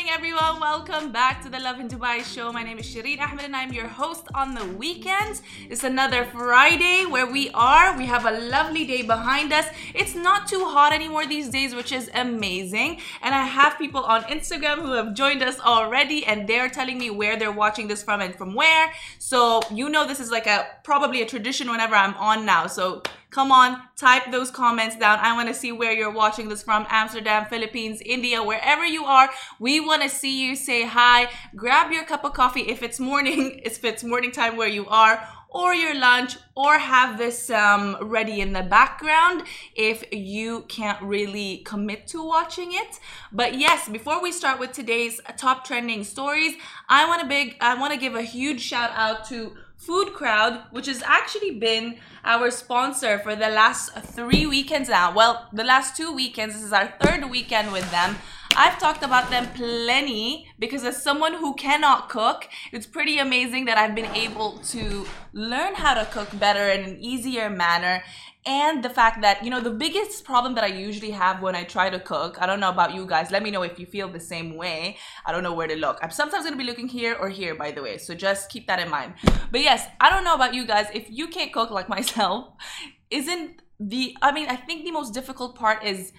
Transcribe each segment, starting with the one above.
Morning, everyone. Welcome back to the Lovin Dubai show. My name is Shireen Ahmed, and I'm your host on the weekends. It's another Friday where we are. We have a lovely day behind us. It's not too hot anymore these days, which is amazing. And I have people on Instagram who have joined us already, and they're telling me where they're watching this from and from where. So you know this is like a probably a tradition whenever I'm on now. So Come on, type those comments down. I want to see where you're watching this from Amsterdam, Philippines, India, wherever you are. We want to see you say hi. Grab your cup of coffee if it's morning, if it's morning time where you are, or your lunch, or have this um, ready in the background if you can't really commit to watching it. But yes, before we start with today's top trending stories, I want to big, I want to give a huge shout out to Food Crowd, which has actually been our sponsor for the last three weekends now. Well, the last two weekends, this is our third weekend with them. I've talked about them plenty because as someone who cannot cook, it's pretty amazing that I've been able to learn how to cook better in an easier manner and the fact that you know the biggest problem that i usually have when i try to cook i don't know about you guys let me know if you feel the same way. I don't know where to look. I'm sometimes going to be looking here or here by the way so just keep that in mind. But yes i don't know about you guys if you can't cook like myself isn't the i mean i think the most difficult part is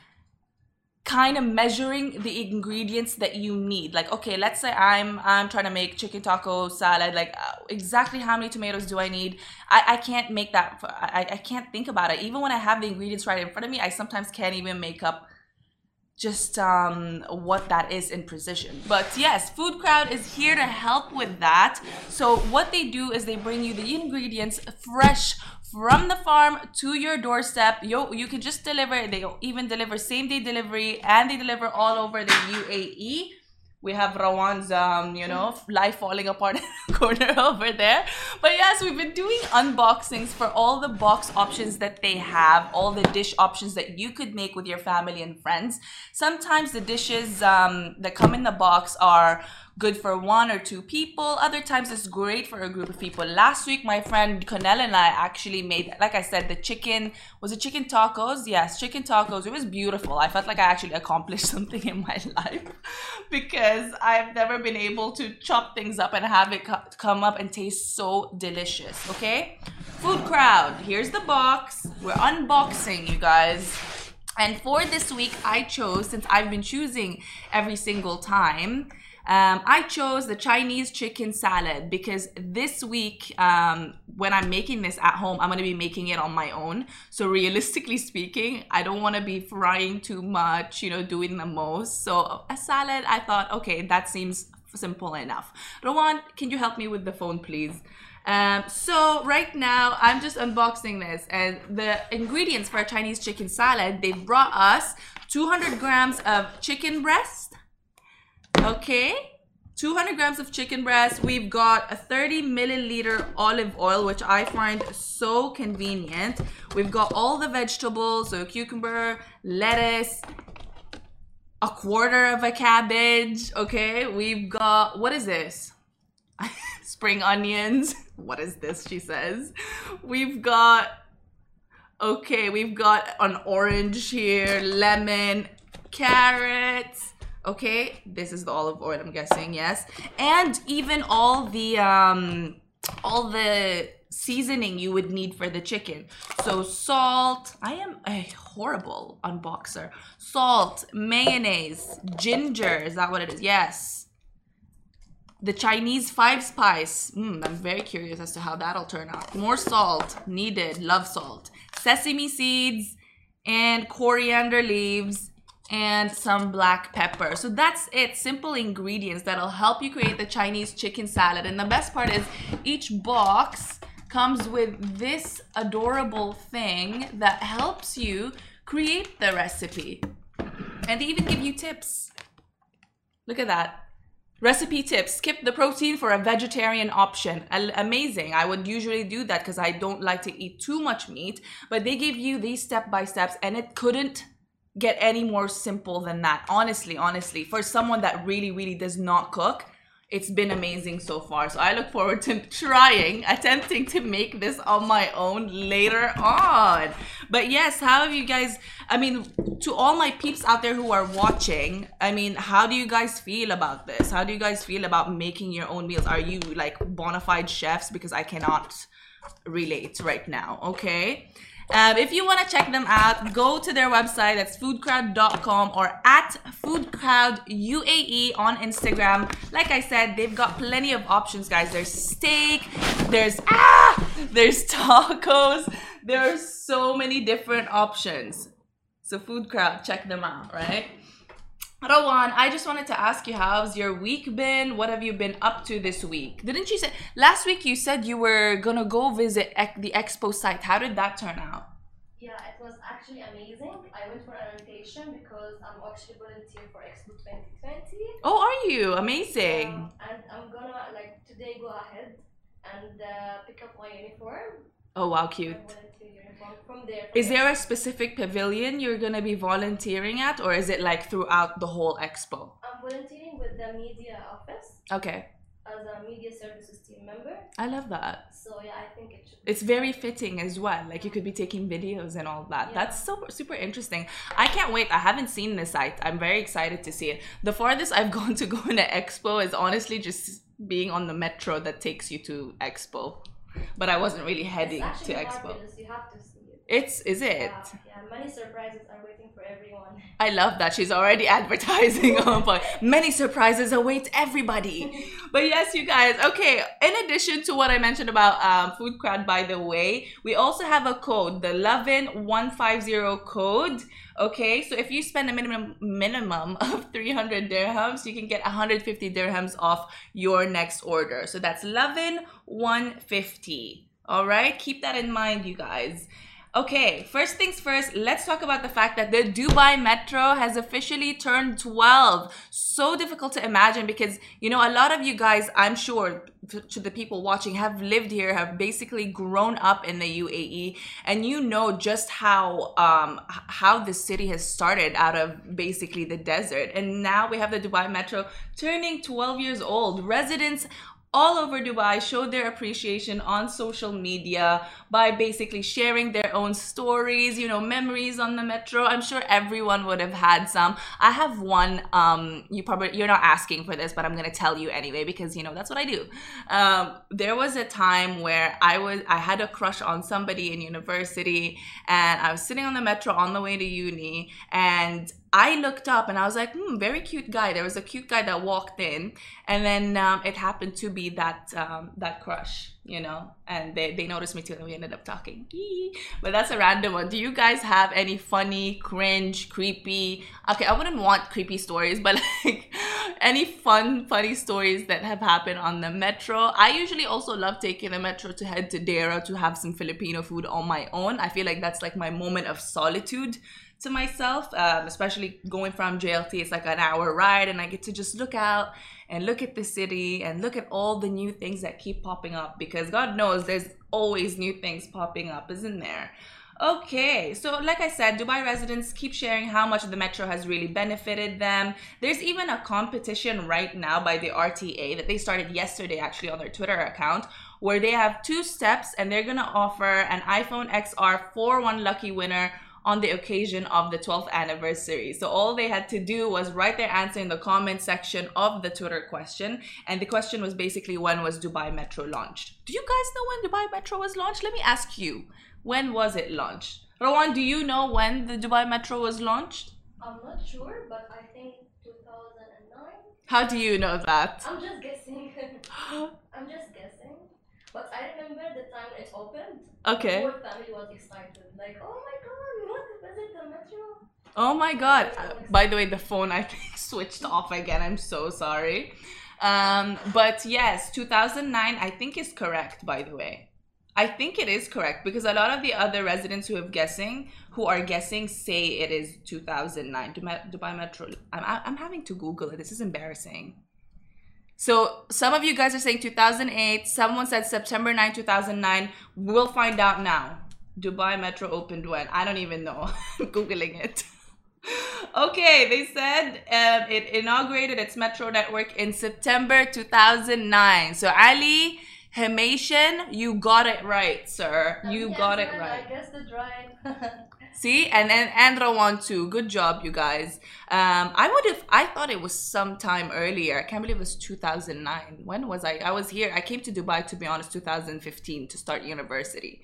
kind of measuring the ingredients that you need. Like okay let's say i'm i'm trying to make chicken taco salad. Like uh, exactly how many tomatoes do i need? I i can't make that I, I can't think about it. Even when i have the ingredients right in front of me i sometimes can't even make up just um, what that is in precision. But yes, Food Crowd is here to help with that. So what they do is they bring you the ingredients fresh from the farm to your doorstep. Yo, you can just deliver. They even deliver same day delivery and they deliver all over the UAE. We have Rawan's, um, you know, life falling apart in the corner over there. But yes, we've been doing unboxings for all the box options that they have, all the dish options that you could make with your family and friends. Sometimes the dishes um, that come in the box are good for one or two people. Other times it's great for a group of people. Last week, my friend Connell and I actually made, like I said, the chicken, was it chicken tacos? Yes, chicken tacos. It was beautiful. I felt like I actually accomplished something in my life because I've never been able to chop things up and have it come up and taste so delicious. Okay? Food crowd. Here's the box. We're unboxing, you guys. And for this week, I chose, since I've been choosing every single time, um, I chose the Chinese chicken salad because this week, um, when I'm making this at home, I'm to be making it on my own. So, realistically speaking, I don't want to be frying too much, you know, doing the most. So, a salad, I thought, okay, that seems simple enough. Rowan, can you help me with the phone, please? Um, so right now I'm just unboxing this and the ingredients for a Chinese chicken salad, they brought us 200 grams of chicken breast, Okay. 200 grams of chicken breast. We've got a 30 milliliter olive oil, which I find so convenient. We've got all the vegetables, so cucumber, lettuce, a quarter of a cabbage. Okay. We've got, what is this? Spring onions. What is this? She says. We've got, okay, we've got an orange here, lemon, carrots okay this is the olive oil i'm guessing yes. And even all the um all the seasoning you would need for the chicken. So salt i am a horrible unboxer. Salt mayonnaise ginger is that what it is? Yes. The chinese five spice. Mm, i'm very curious as to how that'll turn out. More salt needed love salt. Sesame seeds and coriander leaves and some black pepper. So that's it. Simple ingredients that'll help you create the Chinese chicken salad. And the best part is each box comes with this adorable thing that helps you create the recipe. And they even give you tips. Look at that. Recipe tips skip the protein for a vegetarian option. Amazing. I would usually do that because I don't like to eat too much meat, but they give you these step by steps, and it couldn't get any more simple than that. Honestly, honestly, for someone that really, really does not cook, it's been amazing so far. So I look forward to trying, attempting to make this on my own later on. But yes, how have you guys? I mean, to all my peeps out there who are watching, I mean, how do you guys feel about this? How do you guys feel about making your own meals? Are you like bona fide chefs? Because I cannot relate right now, okay? Um, if you want to check them out, go to their website. That's foodcrowd.com or at foodcrowduae on Instagram. Like I said, they've got plenty of options, guys. There's steak, there's ah, there's tacos. There are so many different options. So Food Crowd, check them out, right? Rowan, I just wanted to ask you, how's your week been? What have you been up to this week? Didn't you say last week you said you were gonna go visit the expo site? How did that turn out? Yeah, it was actually amazing. I went for an orientation because I'm actually volunteering for Expo 2020. Oh, are you amazing? Um, and I'm gonna like today go ahead and uh, pick up my uniform. Oh wow, cute. volunteer uniform from there. Is there a specific pavilion you're gonna be volunteering at, or is it like throughout the whole expo? I'm volunteering with the media office Okay, as a media services team member. I love that. So yeah, I think it should. It's very fitting as well. Like you could be taking videos and all that. Yeah. That's so super interesting. I can't wait. I haven't seen the site. I'm very excited to see it. The farthest I've gone to go in an expo is honestly just being on the metro that takes you to expo. But I wasn't really heading to expo. fabulous. You have to. It's is it? Yeah, yeah, many surprises are waiting for everyone. I love that she's already advertising on point. Many surprises await everybody. But yes, you guys. Okay. In addition to what I mentioned about um, Food Crowd, by the way, we also have a code, the Lovin one five zero code. Okay, so if you spend a minimum minimum of 300 dirhams, you can get 150 dirhams off your next order. So that's Lovin 150. All right, keep that in mind, you guys. Okay, first things first, let's talk about the fact that the Dubai Metro has officially turned 12. So difficult to imagine because, you know, a lot of you guys, I'm sure, to the people watching, have lived here, have basically grown up in the UAE, and you know just how um, how the city has started out of basically the desert. And now we have the Dubai Metro turning 12 years old. Residents all over Dubai showed their appreciation on social media by basically sharing their own stories, you know, memories on the metro. I'm sure everyone would have had some. I have one. Um, you probably you're not asking for this, but I'm gonna tell you anyway because you know that's what I do. Um, there was a time where I was I had a crush on somebody in university, and I was sitting on the metro on the way to uni, and I looked up and I was like, hmm, very cute guy. There was a cute guy that walked in, and then um, it happened to be that um, that crush, you know. And they, they noticed me too, and we ended up talking. But that's a random one. Do you guys have any funny, cringe, creepy? Okay, I wouldn't want creepy stories, but like any fun, funny stories that have happened on the metro. I usually also love taking the metro to head to Deira to have some Filipino food on my own. I feel like that's like my moment of solitude to myself, um, especially going from JLT. It's like an hour ride, and I get to just look out and look at the city and look at all the new things that keep popping up because God knows there's always new things popping up, isn't there? Okay, so like I said, Dubai residents keep sharing how much the metro has really benefited them. There's even a competition right now by the RTA that they started yesterday actually on their Twitter account where they have two steps and they're gonna offer an iPhone XR for one lucky winner on the occasion of the 12th anniversary. So all they had to do was write their answer in the comment section of the Twitter question. And the question was basically when was Dubai Metro launched? Do you guys know when Dubai Metro was launched? Let me ask you. When was it launched? Rowan, do you know when the Dubai Metro was launched? I'm not sure, but I think 2009. How do you know that? I'm just guessing. I'm just guessing. But I remember the time it opened. Okay. The whole family was excited. Like, oh my god, we want the metro. Oh my god. Uh, By the way, the phone I think switched off again. I'm so sorry. Um, but yes, 2009 I think is correct by the way. I think it is correct because a lot of the other residents who have guessing who are guessing say it is 2009 Dubai, Dubai Metro. I'm I'm having to Google it. This is embarrassing. So some of you guys are saying 2008. Someone said September 9, 2009. We'll find out now. Dubai Metro opened when? I don't even know. I'm Googling it. okay, they said um, it inaugurated its metro network in September 2009. So Ali Hemation, you got it right, sir. You Yes, got it right. I guessed it right. See, and then and Rawan too. Good job, you guys. Um, I would have. I thought it was sometime earlier. I can't believe it was 2009. When was I? I was here. I came to Dubai to be honest, 2015 to start university.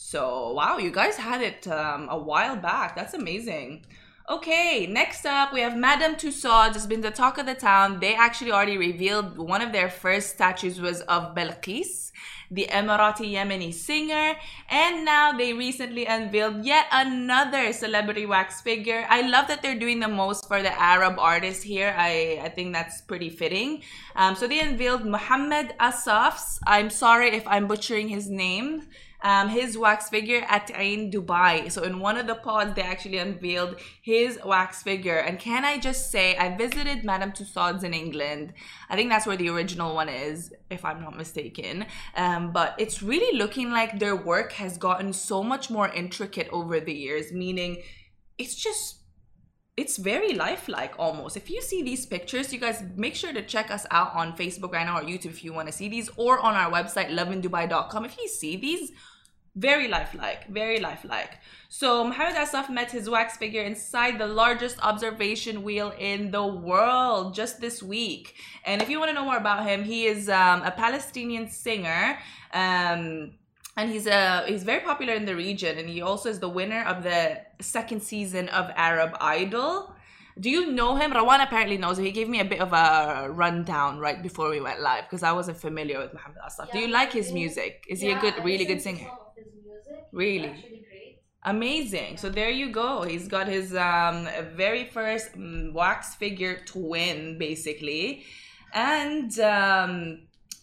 So wow, you guys had it um, a while back. That's amazing. Okay, next up we have Madame Tussauds. It's been the talk of the town. They actually already revealed one of their first statues was of Belqis, the Emirati Yemeni singer, and now they recently unveiled yet another celebrity wax figure. I love that they're doing the most for the Arab artists here. I, I think that's pretty fitting. Um, so they unveiled Muhammad Assaf's. I'm sorry if I'm butchering his name um, his wax figure at Ain Dubai. So in one of the pods, they actually unveiled his wax figure. And can I just say, I visited Madame Tussauds in England. I think that's where the original one is, if I'm not mistaken. Um, but it's really looking like their work has gotten so much more intricate over the years, meaning it's just it's very lifelike almost. If you see these pictures, you guys make sure to check us out on Facebook right now or YouTube if you want to see these, or on our website, lovindubai.com. If you see these, very lifelike, very lifelike. So Mohammed Assaf met his wax figure inside the largest observation wheel in the world just this week. And if you want to know more about him, he is um, a Palestinian singer. Um, and he's a he's very popular in the region and he also is the winner of the second season of arab idol. Do you know him? Rawan apparently knows him. He gave me a bit of a rundown right before we went live because i wasn't familiar with muhammad assaf do you like his music? Is he a good really good singer his music. Really? amazing so there you go he's got his um very first mm, wax figure twin basically and um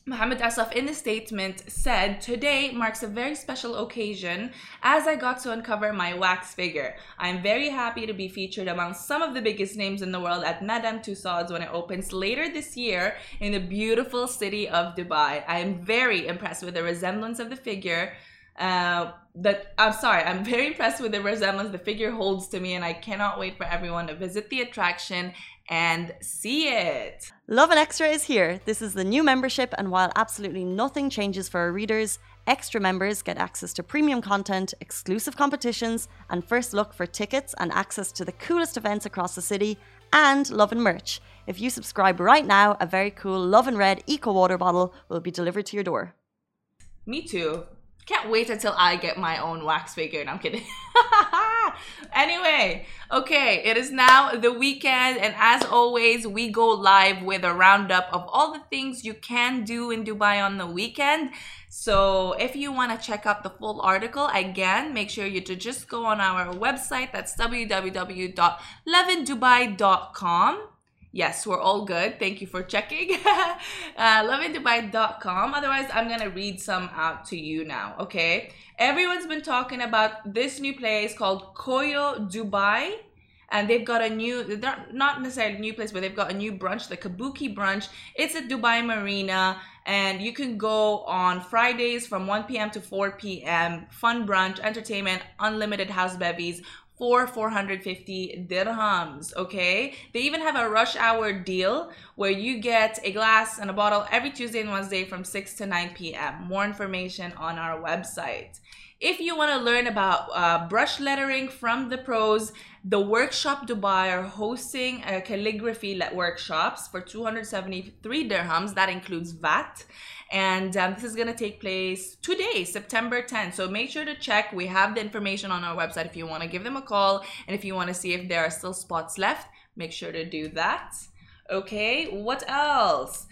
Mohammed Assaf in the statement said, Today marks a very special occasion as I got to uncover my wax figure. I'm very happy to be featured among some of the biggest names in the world at Madame Tussauds when it opens later this year in the beautiful city of Dubai. I am very impressed with the resemblance of the figure. Uh, that I'm sorry, I'm very impressed with the resemblance the figure holds to me, and I cannot wait for everyone to visit the attraction and see it. Lovin Extra is here. This is the new membership, and while absolutely nothing changes for our readers, extra members get access to premium content, exclusive competitions, and first look for tickets and access to the coolest events across the city, and Lovin merch. If you subscribe right now, a very cool Lovin Red Eco Water bottle will be delivered to your door. Me too. Can't wait until I get my own wax figure. No, I'm kidding. anyway, okay, it is now the weekend, and as always, we go live with a roundup of all the things you can do in Dubai on the weekend. So, if you want to check out the full article, again, make sure you to just go on our website. That's www.lovindubai.com. Yes, we're all good. Thank you for checking. uh, lovindubai.com. Otherwise, I'm going to read some out to you now, okay? Everyone's been talking about this new place called Koyo Dubai. And they've got a new, they're not necessarily a new place, but they've got a new brunch, the Kabuki brunch. It's at Dubai Marina, and you can go on Fridays from 1 p.m. to 4 p.m. Fun brunch, entertainment, unlimited house bevies, for 450 dirhams okay? They even have a rush hour deal where you get a glass and a bottle every tuesday and wednesday from 6 to 9 p.m more information on our website. If you want to learn about uh, brush lettering from the pros the workshop dubai are hosting calligraphy workshops for 273 dirhams. That includes vat and um, this is going to take place today september 10th so make sure to check. We have the information on our website if you want to give them a call. And if you want to see if there are still spots left make sure to do that. Okay what else?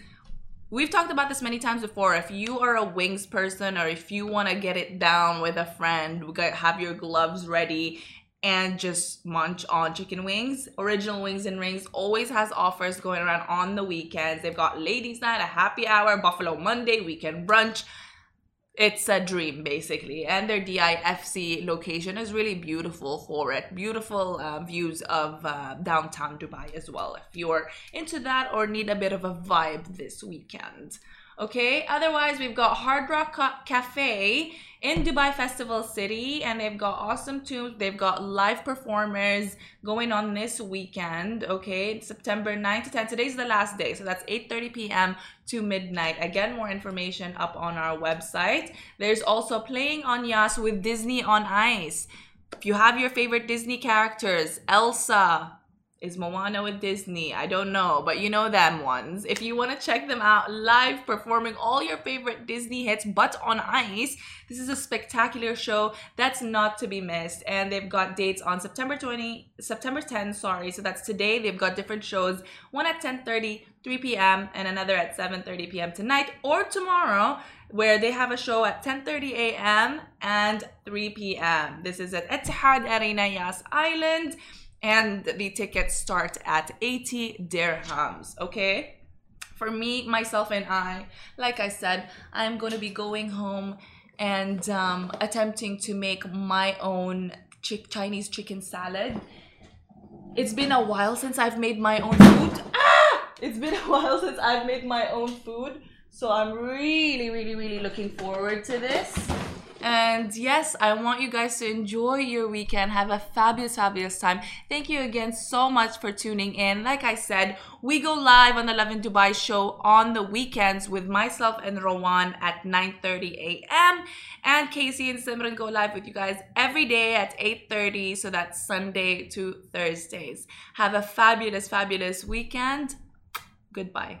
We've talked about this many times before. If you are a wings person or if you want to get it down with a friend, have your gloves ready and just munch on chicken wings. Original Wings and Rings always has offers going around on the weekends. They've got ladies' night, a happy hour, Buffalo Monday, weekend brunch. it's a dream basically and their difc location is really beautiful for it beautiful uh, views of uh, downtown dubai as well if you're into that or need a bit of a vibe this weekend okay otherwise we've got hard rock cafe in Dubai Festival City, and they've got awesome tunes. They've got live performers going on this weekend. Okay, September 9 to 10. Today's the last day, so that's 8:30 p.m. to midnight. Again, more information up on our website. There's also playing on Yas with Disney on Ice. If you have your favorite Disney characters, Elsa, is Moana with Disney? I don't know, but you know them ones. If you want to check them out live performing all your favorite Disney hits, but on ice, this is a spectacular show that's not to be missed. And they've got dates on September 20, September 10, sorry. So that's today. They've got different shows, one at 10:30, 3 p.m., and another at 7:30 p.m. tonight or tomorrow, where they have a show at 10:30 a.m. and 3 p.m. This is at Etihad Arena Yas Island and the tickets start at 80 dirhams okay? For me myself and i like i said i'm going to be going home and um, attempting to make my own chick chinese chicken salad. It's been a while since i've made my own food. Ah! it's been a while since i've made my own food. So i'm really really really looking forward to this and yes, I want you guys to enjoy your weekend. Have a fabulous, fabulous time. Thank you again so much for tuning in. Like I said, we go live on the Lovin Dubai show on the weekends with myself and Rowan at 9:30 a.m. And Casey and Simran go live with you guys every day at 8:30. So that's Sunday to Thursdays. Have a fabulous, fabulous weekend. Goodbye.